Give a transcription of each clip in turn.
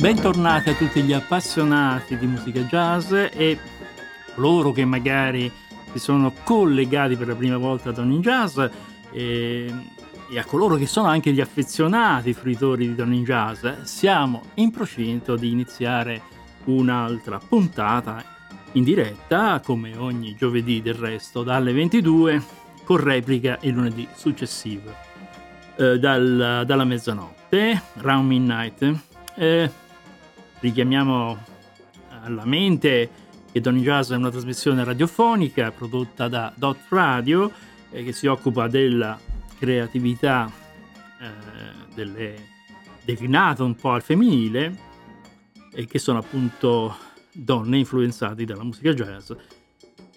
Bentornati a tutti gli appassionati di musica jazz e coloro che magari si sono collegati per la prima volta ad ogni jazz e, e, a coloro che sono anche gli affezionati fruitori di Donny Jazz. Siamo in procinto di iniziare un'altra puntata in diretta, come ogni giovedì del resto, dalle 22, con replica il lunedì successivo, eh, dal, dalla mezzanotte, round midnight. Eh, richiamiamo alla mente che Donny Jazz è una trasmissione radiofonica prodotta da Dot Radio eh, che si occupa della creatività eh, delle, declinata un po' al femminile e che sono appunto donne influenzate dalla musica jazz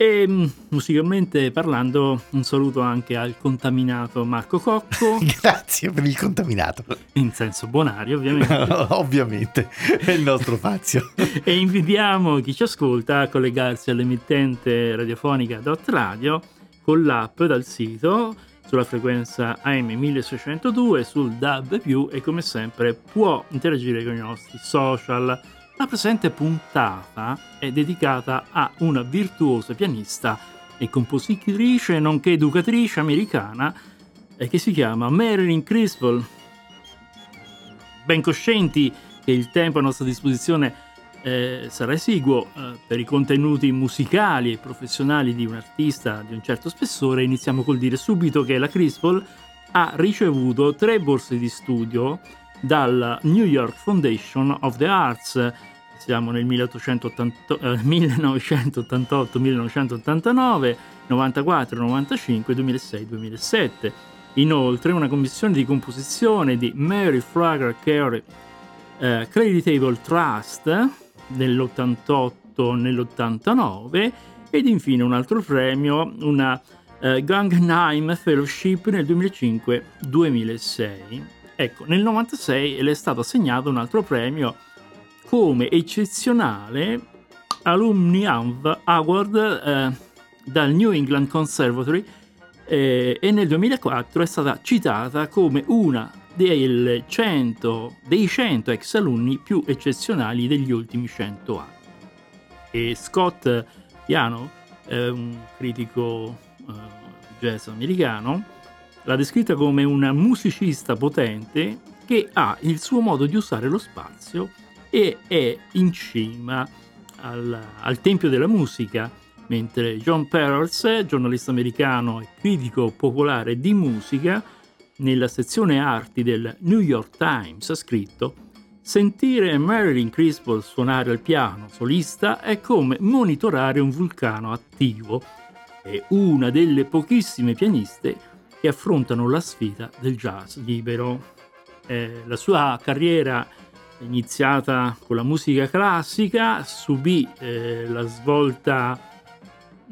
e mm, musicalmente parlando, un saluto anche al contaminato Marco Cocco. Grazie per il contaminato. In senso bonario, ovviamente. ovviamente, è il nostro Fazio. e invitiamo chi ci ascolta a collegarsi all'emittente radiofonica Dot Radio con l'app dal sito sulla frequenza AM 1602 sul DAB+, e come sempre può interagire con i nostri social la presente puntata è dedicata a una virtuosa pianista e compositrice nonché educatrice americana eh, che si chiama Marilyn Crispell. Ben coscienti che il tempo a nostra disposizione eh, sarà esiguo eh, per i contenuti musicali e professionali di un artista di un certo spessore, iniziamo col dire subito che la Crispell ha ricevuto tre borse di studio dalla New York Foundation of the Arts. Siamo nel 1880, eh, 1988, 1989, 94, 95, 2006, 2007. Inoltre una commissione di composizione di Mary Frager Carey eh, Creditable Trust nell'88 nell'89 ed infine un altro premio, una eh, Guggenheim Fellowship nel 2005-2006 Ecco, nel 96 le è stato assegnato un altro premio come eccezionale Alumni Award eh, dal New England Conservatory eh, e nel 2004 è stata citata come una 100, dei 100 ex alunni più eccezionali degli ultimi 100 anni. E Scott Piano, eh, un critico eh, jazz americano, l'ha descritta come una musicista potente che ha il suo modo di usare lo spazio e è in cima al, al tempio della musica, mentre John Perals, giornalista americano e critico popolare di musica, nella sezione arti del New York Times ha scritto Sentire Marilyn Crispell suonare al piano solista è come monitorare un vulcano attivo. È una delle pochissime pianiste che affrontano la sfida del jazz libero. Eh, la sua carriera iniziata con la musica classica subì eh, la svolta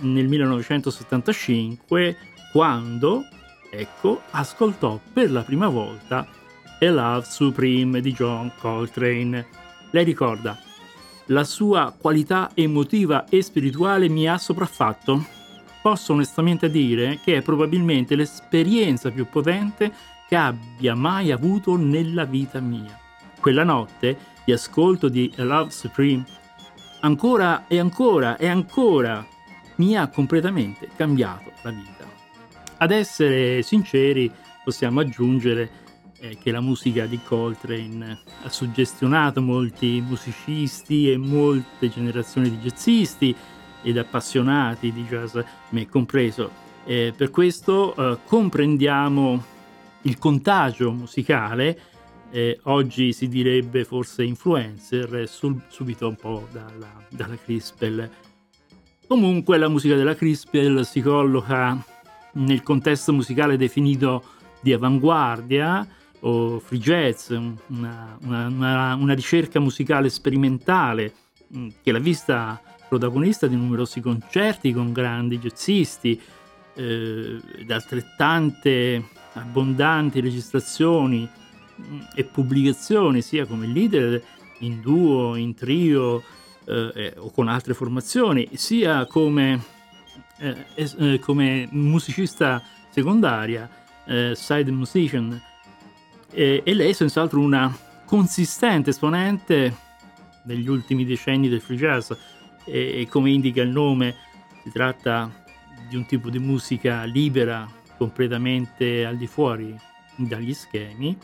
nel 1975 quando, ecco, ascoltò per la prima volta A Love Supreme di John Coltrane. Lei ricorda, la sua qualità emotiva e spirituale mi ha sopraffatto posso onestamente dire che è probabilmente l'esperienza più potente che abbia mai avuto nella vita mia. Quella notte di ascolto di A Love Supreme ancora e ancora e ancora mi ha completamente cambiato la vita. Ad essere sinceri possiamo aggiungere eh, che la musica di Coltrane ha suggestionato molti musicisti e molte generazioni di jazzisti ed appassionati di jazz, me compreso. Eh, per questo eh, comprendiamo il contagio musicale, eh, oggi si direbbe forse influencer, sul, subito un po' dalla, dalla Crispel. Comunque la musica della Crispel si colloca nel contesto musicale definito di avanguardia o free jazz, una, una, una, una ricerca musicale sperimentale mm, che l'ha vista protagonista di numerosi concerti con grandi jazzisti, eh, ed altrettante abbondanti registrazioni mm, e pubblicazioni sia come leader in duo, in trio eh, o con altre formazioni, sia come, eh, eh come musicista secondaria, eh, side musician. e lei è senz'altro una consistente esponente negli ultimi decenni del free jazz e, e come indica il nome si tratta di un tipo di musica libera, completamente al di fuori dagli schemi,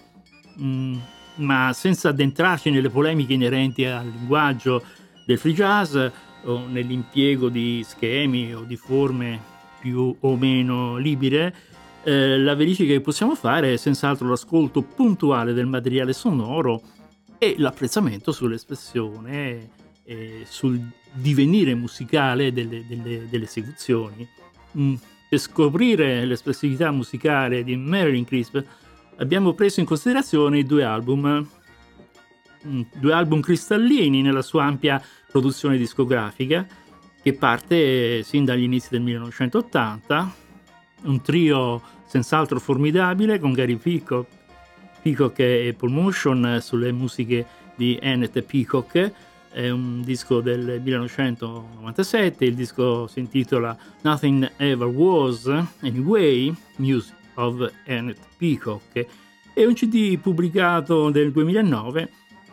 mm, ma senza addentrarci nelle polemiche inerenti al linguaggio del free jazz o nell'impiego di schemi o di forme più o meno libere, eh, la verifica che possiamo fare è senz'altro l'ascolto puntuale del materiale sonoro e l'apprezzamento sull'espressione e sul divenire musicale delle, delle, delle esecuzioni. Mm, per scoprire l'espressività musicale di Marilyn Crisp abbiamo preso in considerazione i due album, mm, due album cristallini nella sua ampia produzione discografica che parte sin dagli inizi del 1980, un trio senz'altro formidabile con Gary Peacock, Peacock e Paul Motion sulle musiche di Annette Peacock è un disco del 1997, il disco si intitola Nothing Ever Was Anyway, Music of Annette Peacock. È un CD pubblicato nel 2009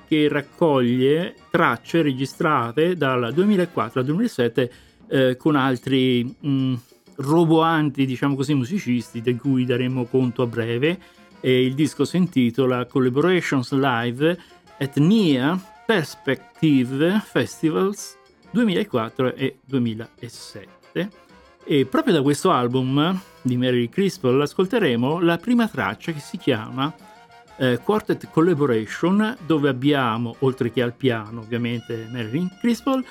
che raccoglie tracce registrate dal 2004 al 2007 eh, con altri mh, mm, roboanti, diciamo così, musicisti di cui daremo conto a breve. E il disco si intitola Collaborations Live at NIA Perspective Festivals 2004 e 2007. E proprio da questo album di Mary Crispell ascolteremo la prima traccia che si chiama eh, Quartet Collaboration, dove abbiamo, oltre che al piano ovviamente Mary Crispell,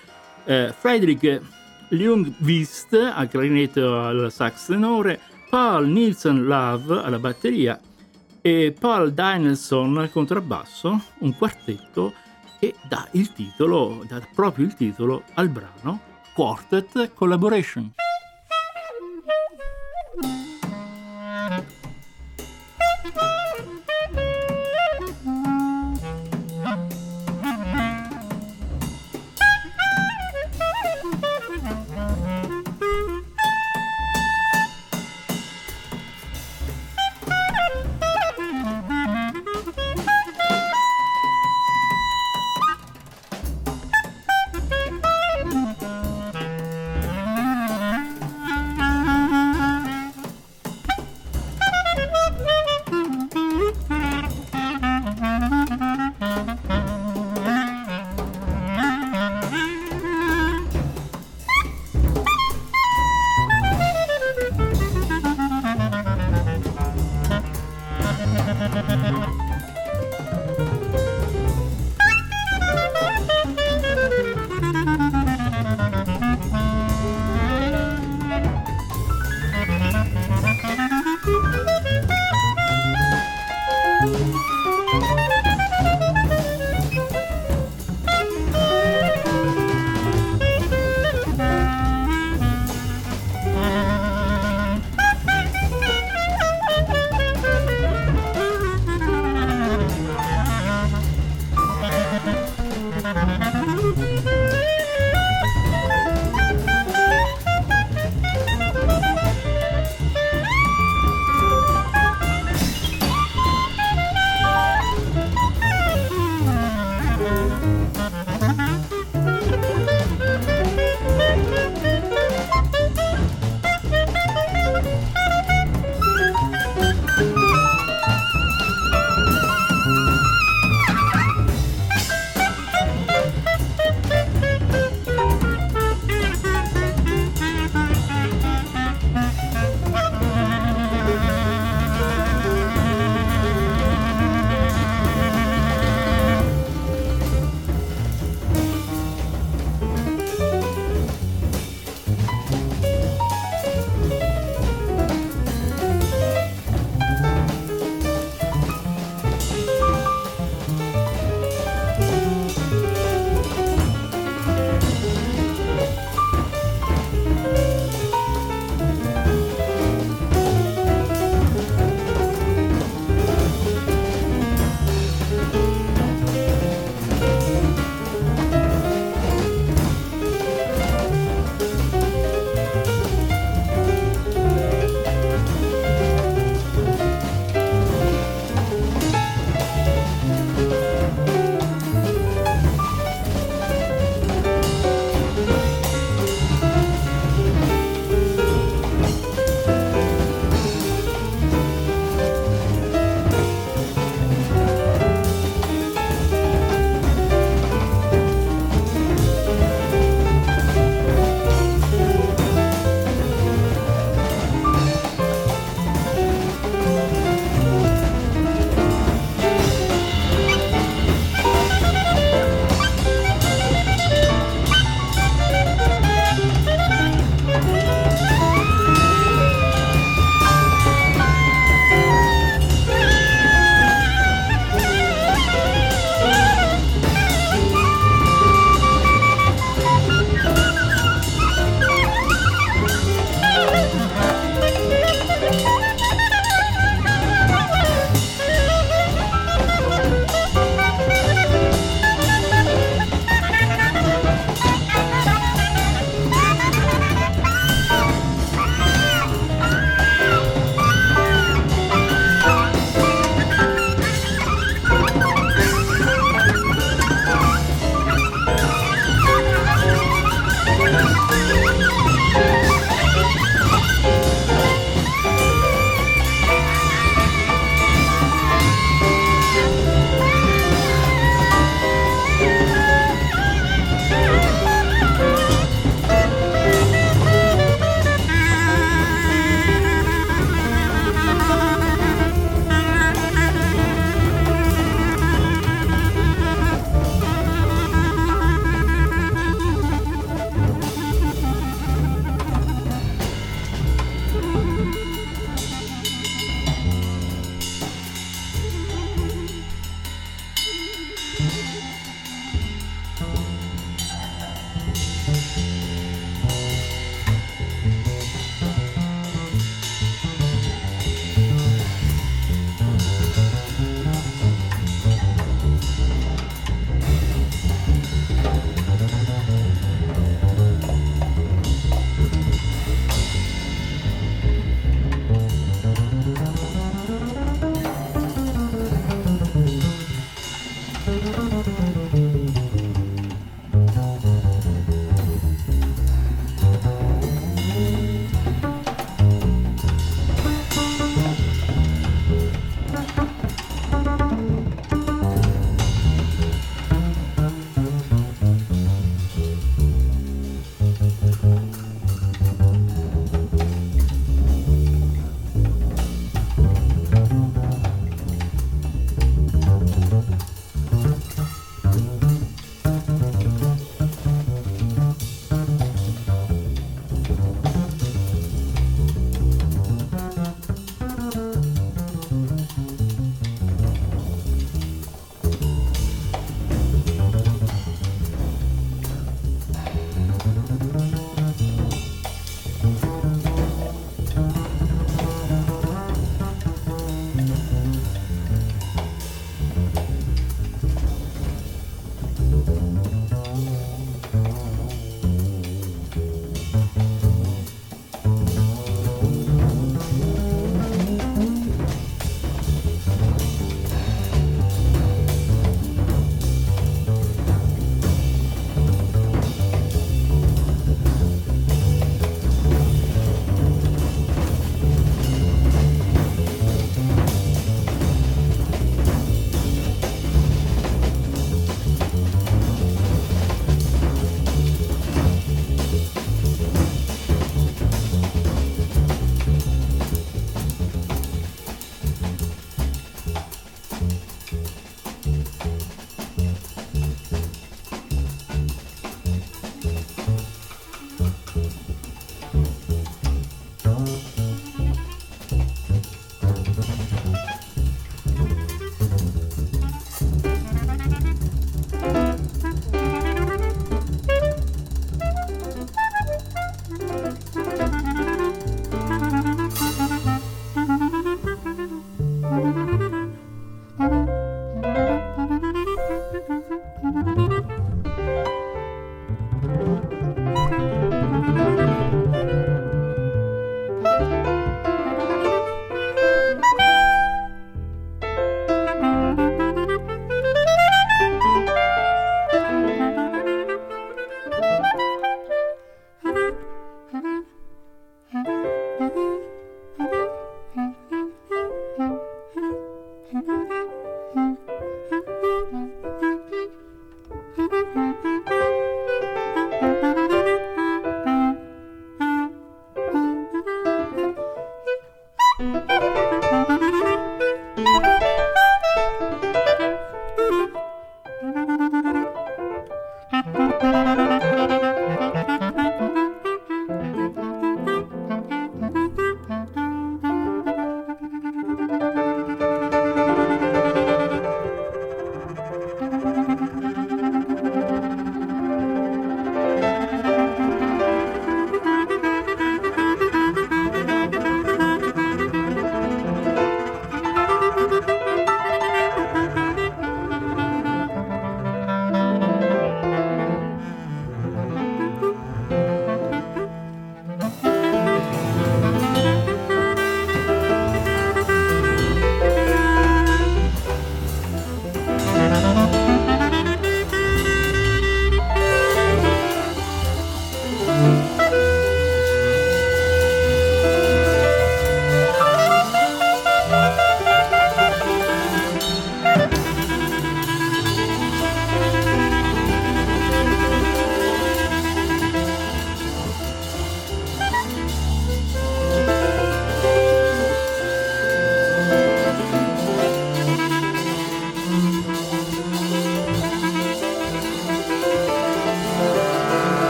eh, Friedrich Ljungvist al clarinetto al sax tenore, Paul Nielsen Love alla batteria e Paul Danielson al contrabbasso, un quartetto e dà il titolo, dà proprio il titolo al brano Quartet Collaboration.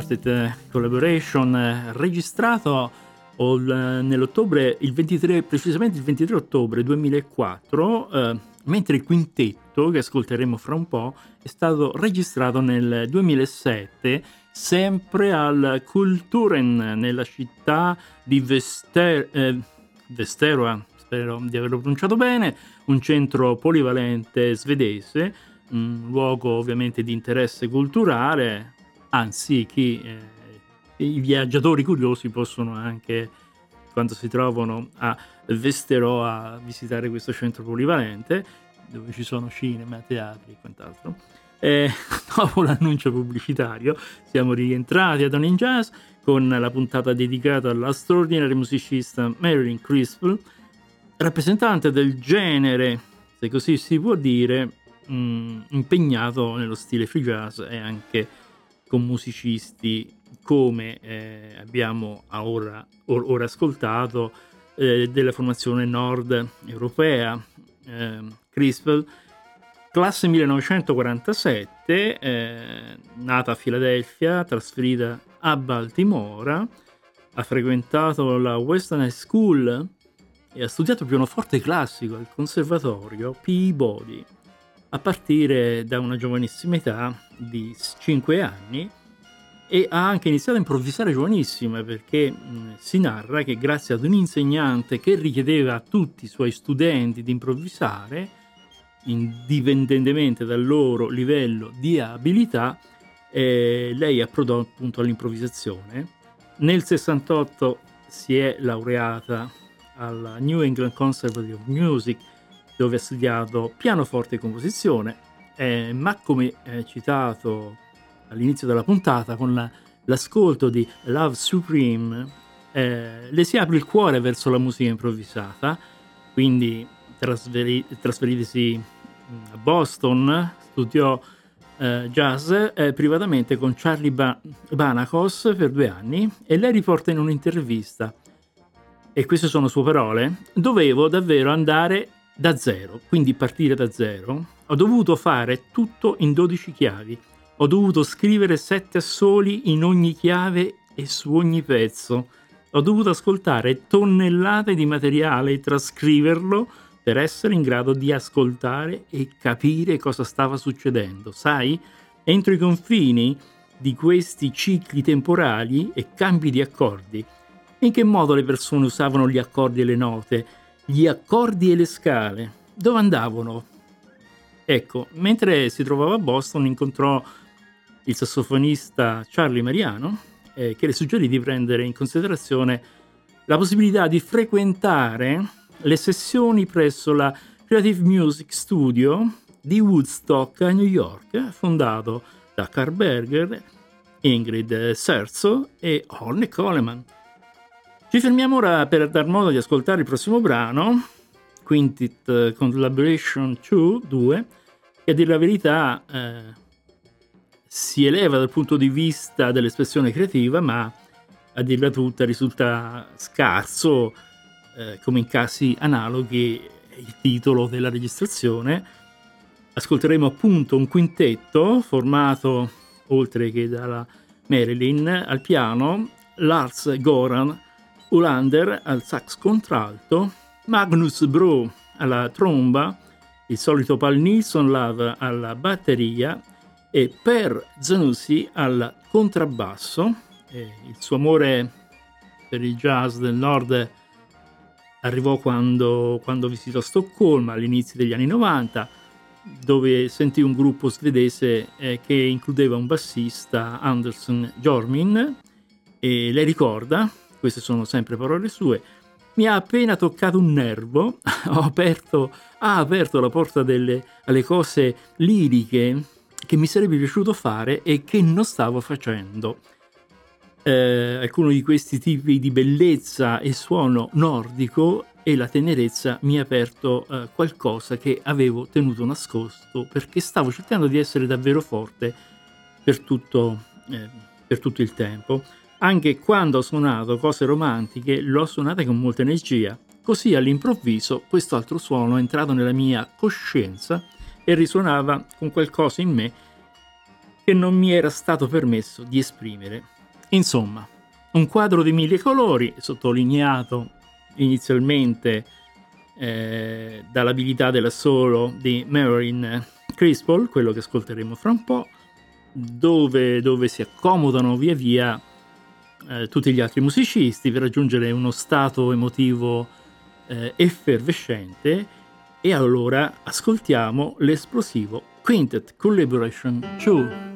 Quartet Collaboration registrato nell'ottobre, il 23, precisamente il 23 ottobre 2004, eh, mentre il quintetto che ascolteremo fra un po' è stato registrato nel 2007 sempre al Kulturen nella città di Vester, eh, Vesteroa, spero di averlo pronunciato bene, un centro polivalente svedese, un luogo ovviamente di interesse culturale, anzi chi, eh, i viaggiatori curiosi possono anche quando si trovano a Vesteroa visitare questo centro polivalente dove ci sono cinema, teatri e quant'altro. E dopo l'annuncio pubblicitario siamo rientrati ad Onin Jazz con la puntata dedicata alla straordinaria musicista Marilyn Crispell, rappresentante del genere, se così si può dire, mh, mm, impegnato nello stile free jazz e anche con musicisti come eh, abbiamo ora, or, ora ascoltato eh, della formazione nord europea. Eh, Crispell Classe 1947, eh, nata a Filadelfia, trasferita a Baltimora, ha frequentato la Western High School e ha studiato pianoforte classico al conservatorio Peabody a partire da una giovanissima età di 5 anni e ha anche iniziato a improvvisare giovanissima perché mh, si narra che grazie ad un insegnante che richiedeva a tutti i suoi studenti di improvvisare indipendentemente dal loro livello di abilità, eh, lei approdò appunto all'improvvisazione. Nel 68 si è laureata alla New England Conservatory of Music, dove ha studiato pianoforte e composizione, eh, ma come eh, citato all'inizio della puntata, con la, l'ascolto di Love Supreme, eh, le si apre il cuore verso la musica improvvisata, quindi trasferi- trasferitisi a Boston, studiò eh, jazz eh, privatamente con Charlie ba- Banacos per due anni e lei riporta in un'intervista, e queste sono sue parole, dovevo davvero andare da zero, quindi partire da zero. Ho dovuto fare tutto in 12 chiavi. Ho dovuto scrivere sette assoli in ogni chiave e su ogni pezzo. Ho dovuto ascoltare tonnellate di materiale e trascriverlo per essere in grado di ascoltare e capire cosa stava succedendo. Sai, entro i confini di questi cicli temporali e cambi di accordi, in che modo le persone usavano gli accordi e le note, gli accordi e le scale? Dove andavano? Ecco, mentre si trovava a Boston incontrò il sassofonista Charlie Mariano, eh, che le suggerì di prendere in considerazione la possibilità di frequentare le sessioni presso la Creative Music Studio di Woodstock a New York, fondato da Carl Berger, Ingrid Serzo e Orne Coleman. Ci fermiamo ora per dar modo di ascoltare il prossimo brano, Quintet Collaboration 2, 2 che a dire la verità eh, si eleva dal punto di vista dell'espressione creativa, ma a dirla tutta risulta scarso eh, come in casi analoghi il titolo della registrazione. Ascolteremo appunto un quintetto formato, oltre che dalla Marilyn, al piano, Lars Goran Ulander al sax contralto, Magnus Bro alla tromba, il solito Paul Nilsson Love alla batteria e Per Zanussi al contrabbasso. Il suo amore per il jazz del nord arrivò quando, quando visitò Stoccolma all'inizio degli anni 90, dove sentì un gruppo svedese eh, che includeva un bassista, Anderson Jormin, e lei ricorda, queste sono sempre parole sue, mi ha appena toccato un nervo, aperto, ha aperto la porta delle, alle cose liriche che mi sarebbe piaciuto fare e che non stavo facendo. Eh, alcuni di questi tipi di bellezza e suono nordico e la tenerezza mi ha aperto eh, qualcosa che avevo tenuto nascosto perché stavo cercando di essere davvero forte per tutto, eh, per tutto il tempo. Anche quando ho suonato cose romantiche, l'ho suonate con molta energia. Così all'improvviso questo altro suono è entrato nella mia coscienza e risuonava con qualcosa in me che non mi era stato permesso di esprimere. Insomma, un quadro di mille colori, sottolineato inizialmente eh, dall'abilità dell'assolo di Marilyn Crispol, quello che ascolteremo fra un po', dove, dove si accomodano via via eh, tutti gli altri musicisti per raggiungere uno stato emotivo eh, effervescente e allora ascoltiamo l'esplosivo Quintet Collaboration 2.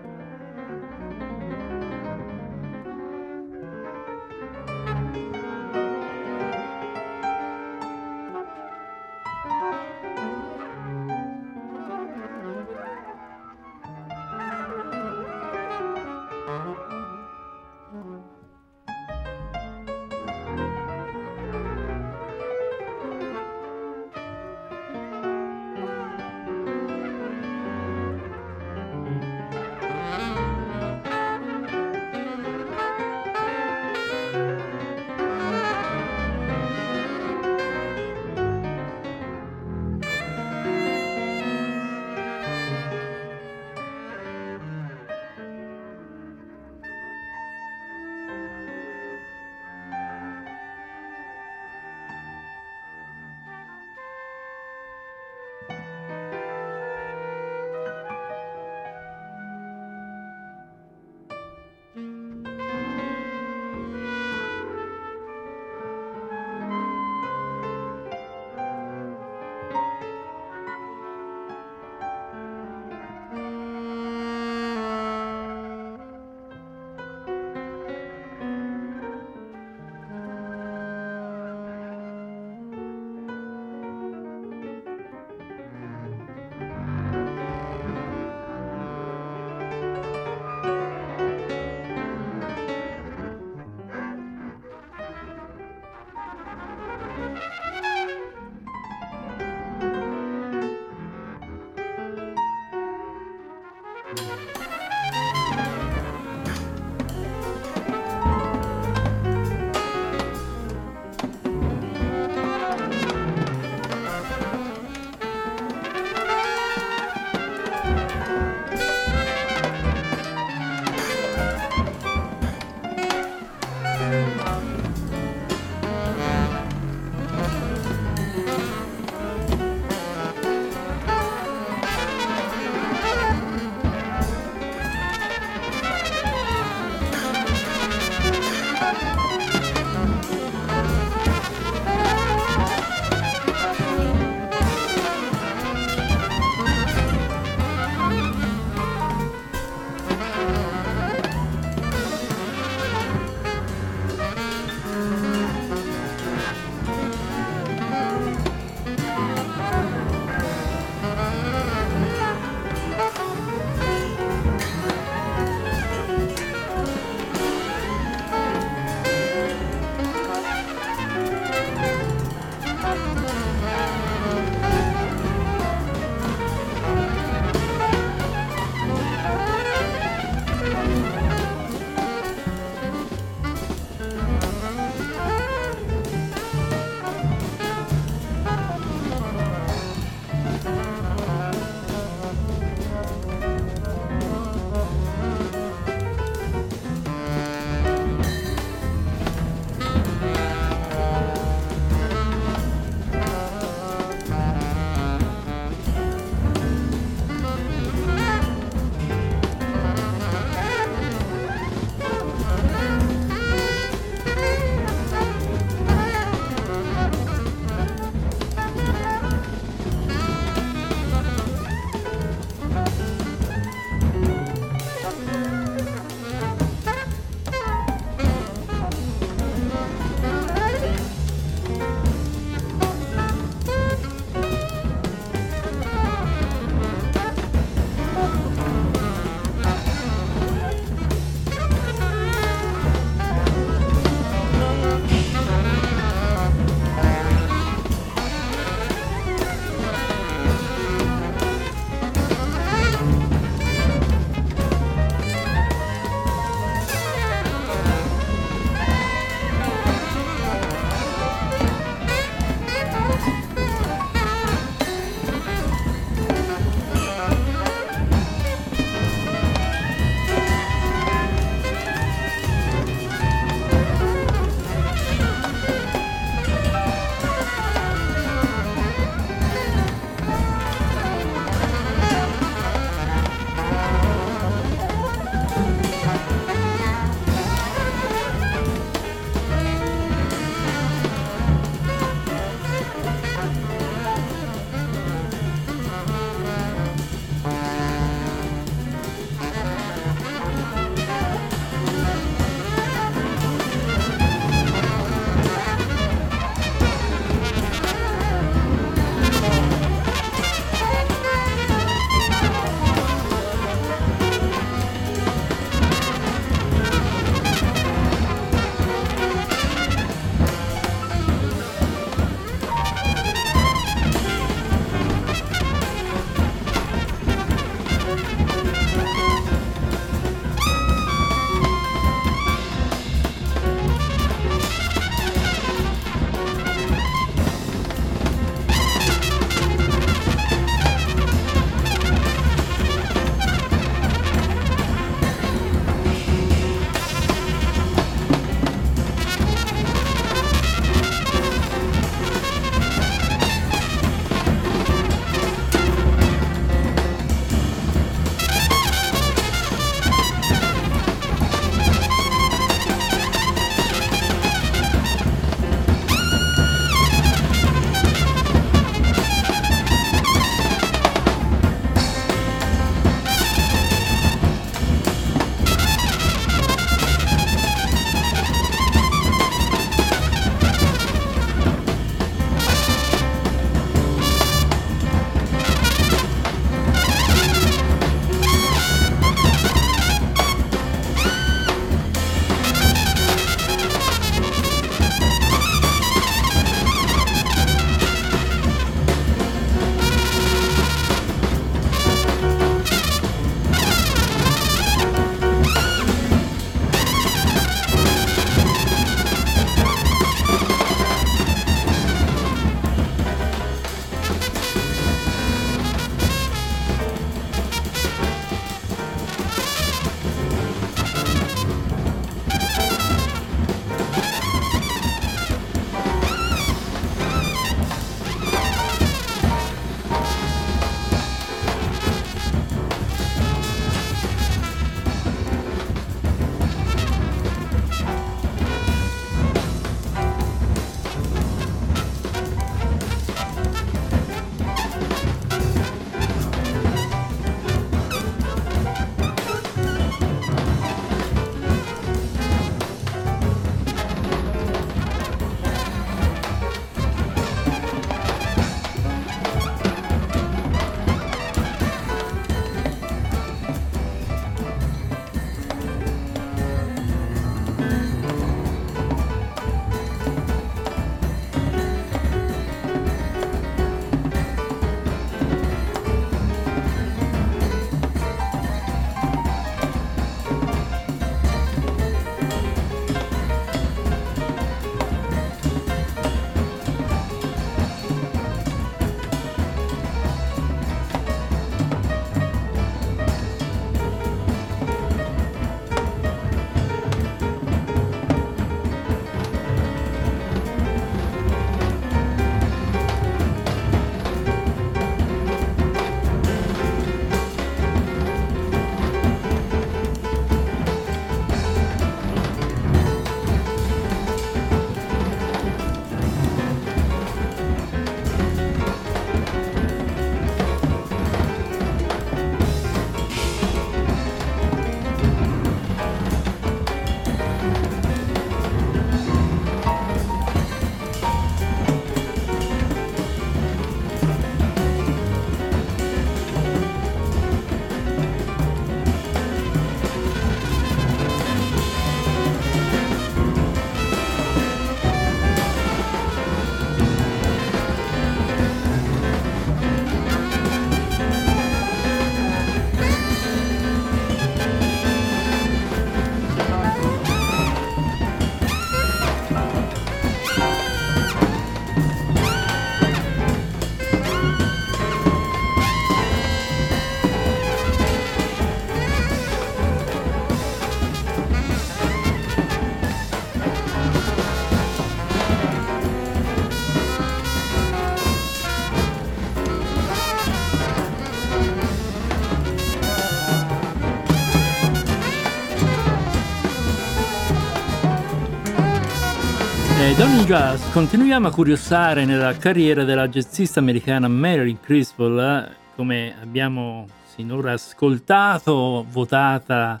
Donny Jazz continuiamo a curiosare nella carriera della jazzista americana Marilyn Crispell, come abbiamo sinora ascoltato, votata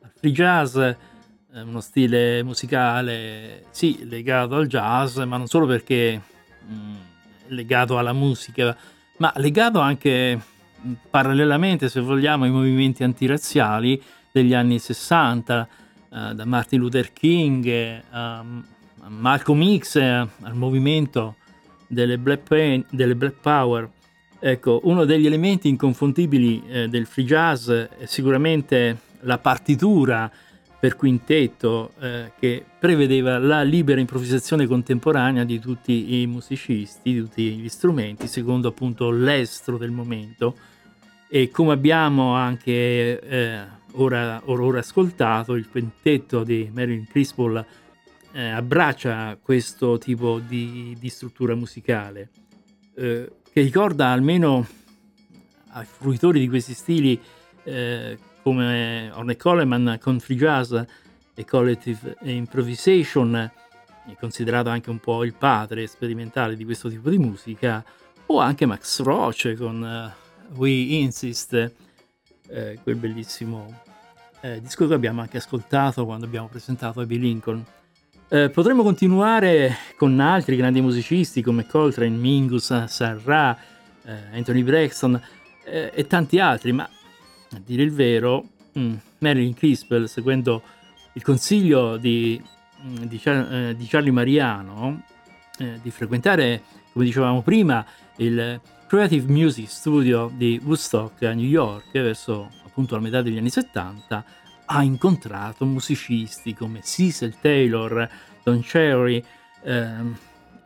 al free jazz, eh, uno stile musicale sì legato al jazz, ma non solo perché mh, mm, legato alla musica, ma legato anche mh, parallelamente, se vogliamo, ai movimenti antirazziali degli anni 60, eh, da Martin Luther King a Malcolm X, eh, al movimento delle Black, Pain, delle Black Power. Ecco, uno degli elementi inconfondibili eh, del free jazz è sicuramente la partitura per quintetto eh, che prevedeva la libera improvvisazione contemporanea di tutti i musicisti, di tutti gli strumenti, secondo appunto l'estro del momento. E come abbiamo anche eh, ora, ora, ascoltato, il quintetto di Marilyn Crispell eh, abbraccia questo tipo di, di struttura musicale, eh, che ricorda almeno ai fruitori di questi stili eh, come Orne Coleman con Free Jazz e Collective Improvisation, considerato anche un po' il padre sperimentale di questo tipo di musica, o anche Max Roach con uh, We Insist, eh, quel bellissimo eh, disco che abbiamo anche ascoltato quando abbiamo presentato Abby Lincoln. Eh, potremmo continuare con altri grandi musicisti come Coltrane, Mingus, Sarra, eh, Anthony Braxton eh, e tanti altri, ma a dire il vero, mh, mm, Marilyn Crispell, seguendo il consiglio di, mm, di, Char- eh, di Charlie Mariano eh, di frequentare, come dicevamo prima, il Creative Music Studio di Woodstock a New York verso appunto la metà degli anni 70, ha incontrato musicisti come Cecil Taylor, Don Cherry ehm,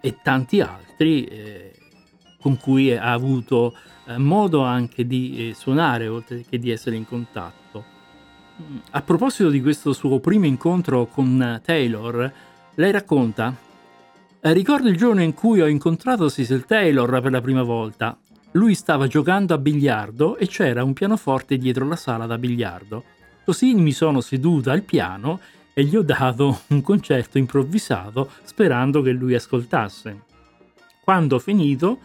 e tanti altri eh, con cui ha avuto eh, modo anche di eh, suonare oltre che di essere in contatto. A proposito di questo suo primo incontro con Taylor, lei racconta eh, Ricordo il giorno in cui ho incontrato Cecil Taylor per la prima volta. Lui stava giocando a biliardo e c'era un pianoforte dietro la sala da biliardo. Così mi sono seduta al piano e gli ho dato un concerto improvvisato sperando che lui ascoltasse. Quando ho finito,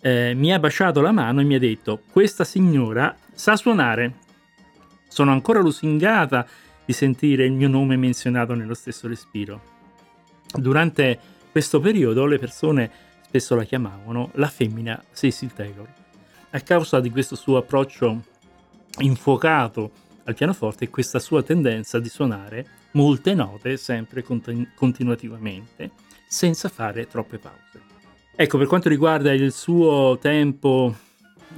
eh, mi ha baciato la mano e mi ha detto: Questa signora sa suonare. Sono ancora lusingata di sentire il mio nome menzionato nello stesso respiro. Durante questo periodo le persone spesso la chiamavano la femmina Cecil Taylor, a causa di questo suo approccio infuocato al pianoforte questa sua tendenza di suonare molte note sempre continu- continuativamente, senza fare troppe pause. Ecco, per quanto riguarda il suo tempo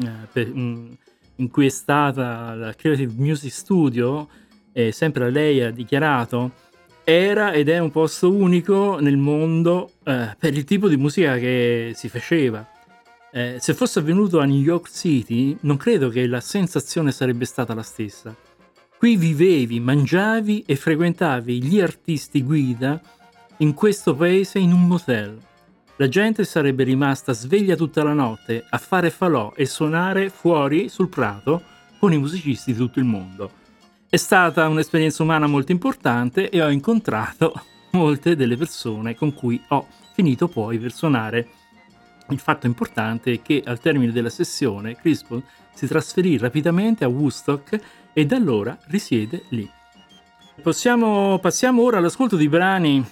eh, per, mh, mm, in cui è stata la Creative Music Studio, eh, sempre lei ha dichiarato, era ed è un posto unico nel mondo eh, per il tipo di musica che si faceva. Eh, se fosse avvenuto a New York City, non credo che la sensazione sarebbe stata la stessa. Qui vivevi, mangiavi e frequentavi gli artisti guida in questo paese in un motel. La gente sarebbe rimasta sveglia tutta la notte a fare falò e suonare fuori sul prato con i musicisti di tutto il mondo. È stata un'esperienza umana molto importante e ho incontrato molte delle persone con cui ho finito poi per suonare. Il fatto importante è che al termine della sessione Crispin si trasferì rapidamente a Woodstock e da allora risiede lì. Possiamo, passiamo ora all'ascolto di brani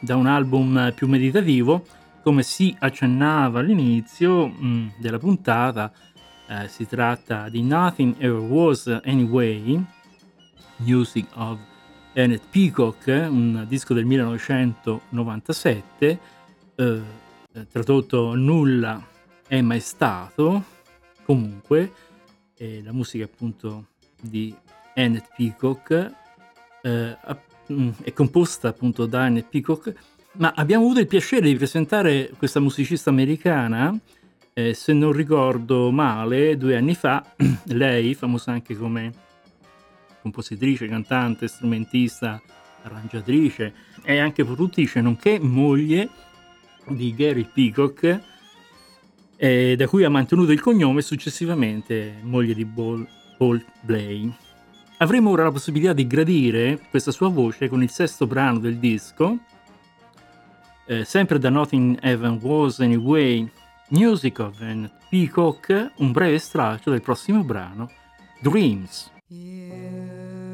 da un album più meditativo, come si accennava all'inizio mh, mm, della puntata, eh, si tratta di Nothing Ever Was Anyway, Music of Ernest Peacock, un disco del 1997, eh, tradotto Nulla è mai stato, comunque, eh, la musica appunto di Annette Peacock, eh, mm, è composta appunto da Annette Peacock, ma abbiamo avuto il piacere di presentare questa musicista americana, eh, se non ricordo male, due anni fa, lei, famosa anche come compositrice, cantante, strumentista, arrangiatrice e anche produttrice, nonché moglie di Gary Peacock, eh, da cui ha mantenuto il cognome successivamente moglie di Paul, Blay. Avremo ora la possibilità di gradire questa sua voce con il sesto brano del disco, eh, sempre da Nothing Ever Was Anyway, Music of an Peacock, un breve straccio del prossimo brano, Dreams. You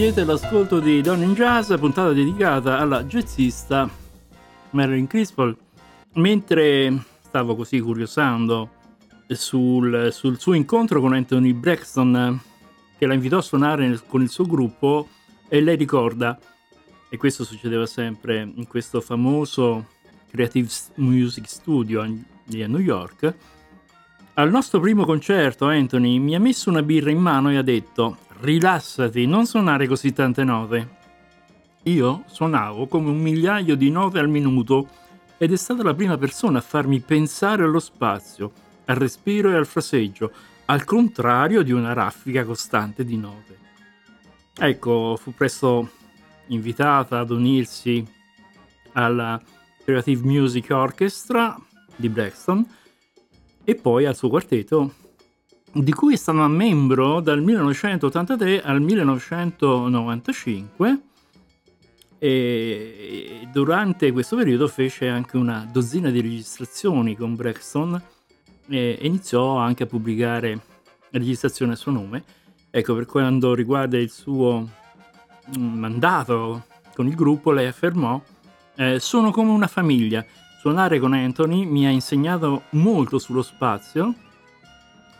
Siete all'ascolto di Don in Jazz, puntata dedicata alla jazzista Marilyn Crispell. Mentre stavo così curiosando sul, sul suo incontro con Anthony Braxton, che la invitò a suonare nel- con il suo gruppo, e lei ricorda, e questo succedeva sempre in questo famoso Creative Music Studio a a New York, al nostro primo concerto Anthony mi ha messo una birra in mano e ha detto rilassati, non suonare così tante note. Io suonavo come un migliaio di note al minuto ed è stata la prima persona a farmi pensare allo spazio, al respiro e al fraseggio, al contrario di una raffica costante di note. Ecco, fu presto invitata ad unirsi alla Creative Music Orchestra di Braxton e poi al suo quartetto di cui è stata membro dal 1983 al 1995 e durante questo periodo fece anche una dozzina di registrazioni con Braxton e iniziò anche a pubblicare registrazioni a suo nome. Ecco, per quanto riguarda il suo mm, mandato con il gruppo, lei affermò eh, sono come una famiglia. Suonare con Anthony mi ha insegnato molto sullo spazio,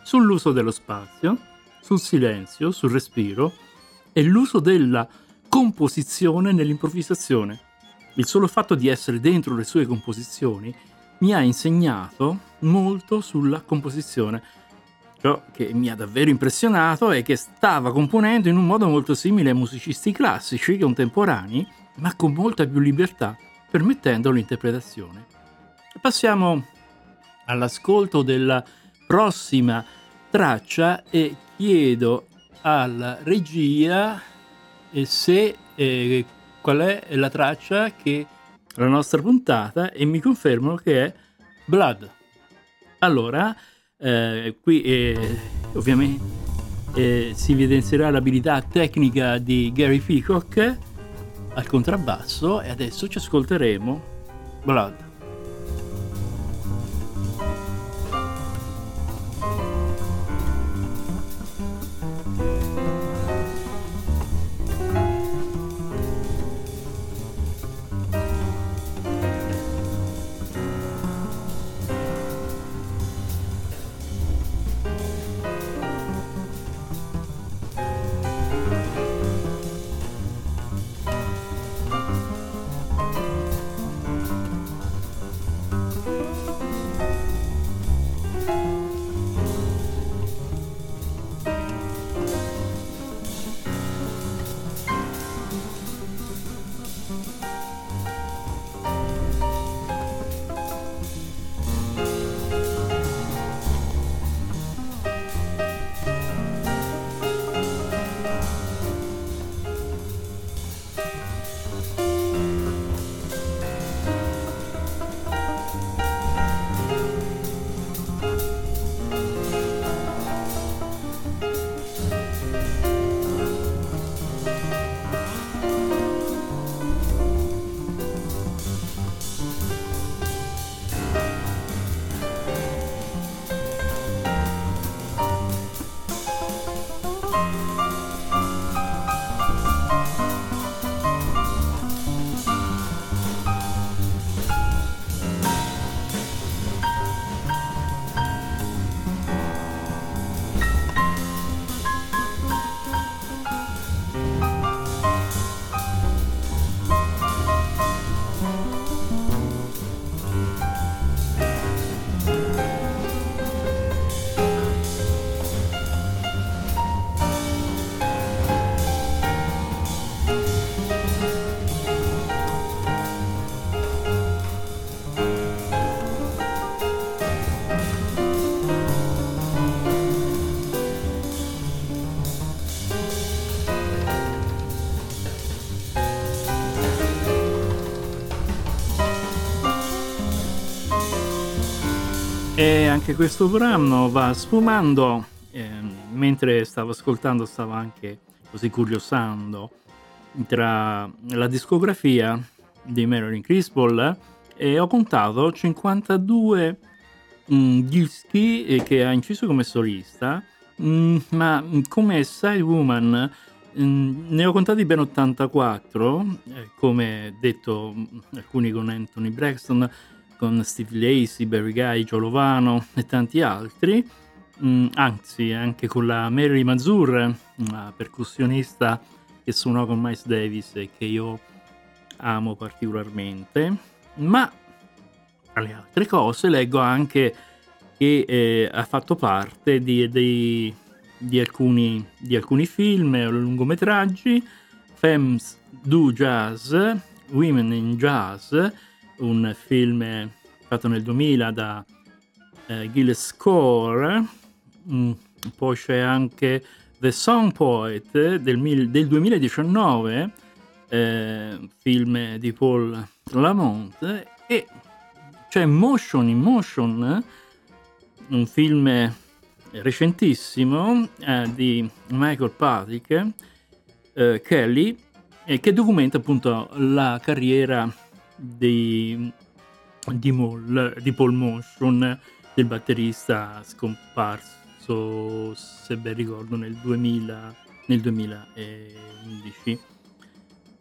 sull'uso dello spazio, sul silenzio, sul respiro e l'uso della composizione nell'improvvisazione. Il solo fatto di essere dentro le sue composizioni mi ha insegnato molto sulla composizione. Ciò che mi ha davvero impressionato è che stava componendo in un modo molto simile ai musicisti classici contemporanei, ma con molta più libertà, permettendo l'interpretazione. Passiamo all'ascolto della prossima traccia e chiedo alla regia eh, se eh, qual è la traccia che la nostra puntata e mi confermano che è Blood. Allora, eh, qui eh, ovviamente eh, si evidenzierà l'abilità tecnica di Gary Peacock al contrabbasso e adesso ci ascolteremo Blood. E anche questo brano va sfumando. ehm, mentre stavo ascoltando, stavo anche così curiosando tra la discografia di Marilyn Crispell e ho contato 52 mm, dischi eh, che ha inciso come solista, mm, ma come side woman Mm, ne ho contati ben 84, eh, come detto mm, alcuni con Anthony Braxton, con Steve Lacey, Barry Guy, Giolovano e tanti altri, mm, anzi anche con la Mary Mazur, una percussionista che suonò con Miles Davis e che io amo particolarmente, ma tra le altre cose leggo anche che eh, ha fatto parte di, di, di, alcuni, di alcuni film o lungometraggi, Femmes do Jazz, Women in Jazz, un film fatto nel 2000 da eh, Gilles Score, mm, poi c'è anche The Song Poet del, del 2019, eh, film di Paul Lamont, e c'è Motion in Motion, un film recentissimo eh, di Michael Patrick eh, Kelly, che documenta appunto la carriera di, di, Mol, di Paul Motion, del batterista scomparso, se ben ricordo, nel, 2000, nel 2011.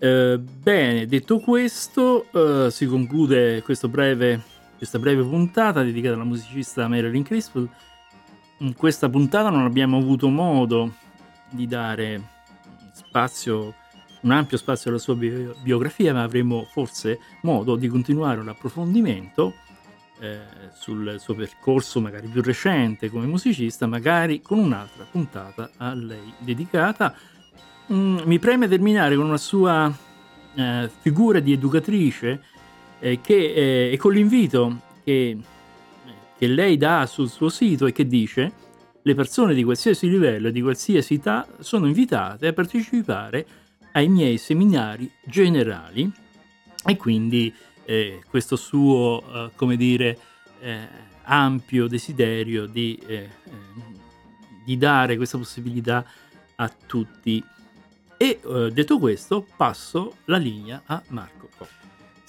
Eh, bene, detto questo, eh, si conclude breve, questa breve puntata dedicata alla musicista Marilyn Crispell. In questa puntata non abbiamo avuto modo di dare spazio un ampio spazio alla sua bi- biografia, ma avremo forse modo di continuare un approfondimento eh, sul suo percorso magari più recente come musicista, magari con un'altra puntata a lei dedicata. Mm, mi preme terminare con una sua eh, figura di educatrice eh, che, eh, e con l'invito che, che lei dà sul suo sito e che dice le persone di qualsiasi livello e di qualsiasi età sono invitate a partecipare ai miei seminari generali e quindi eh, questo suo, eh, come dire, eh, ampio desiderio di, eh, eh, di, dare questa possibilità a tutti. E eh, detto questo, passo la linea a Marco.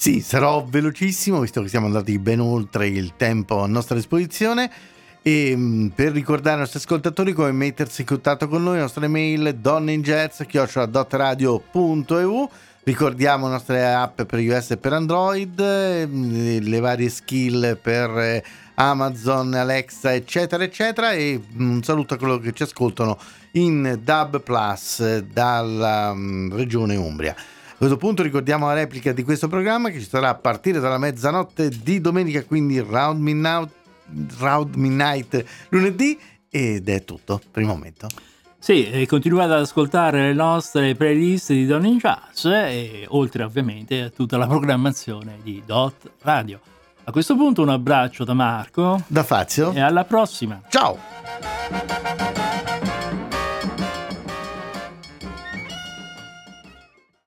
Sì, sarò velocissimo, visto che siamo andati ben oltre il tempo a nostra disposizione. E mm, per ricordare ai nostri ascoltatori come mettersi in contatto con noi, la nostra email donneinjazz.eu Ricordiamo le nostre app per iOS e per Android, mm, le varie skill per eh, Amazon, Alexa, eccetera, eccetera. E un saluto a coloro che ci ascoltano in Dub Plus dalla mm, regione Umbria. A questo punto ricordiamo la replica di questo programma che ci sarà a partire dalla mezzanotte di domenica, quindi round midnight Round Midnight lunedì ed è tutto per il momento. Sì, continuate ad ascoltare le nostre playlist di Don in Jazz e oltre ovviamente a tutta la programmazione di Dot Radio. A questo punto un abbraccio da Marco. Da Fazio. E alla prossima. Ciao.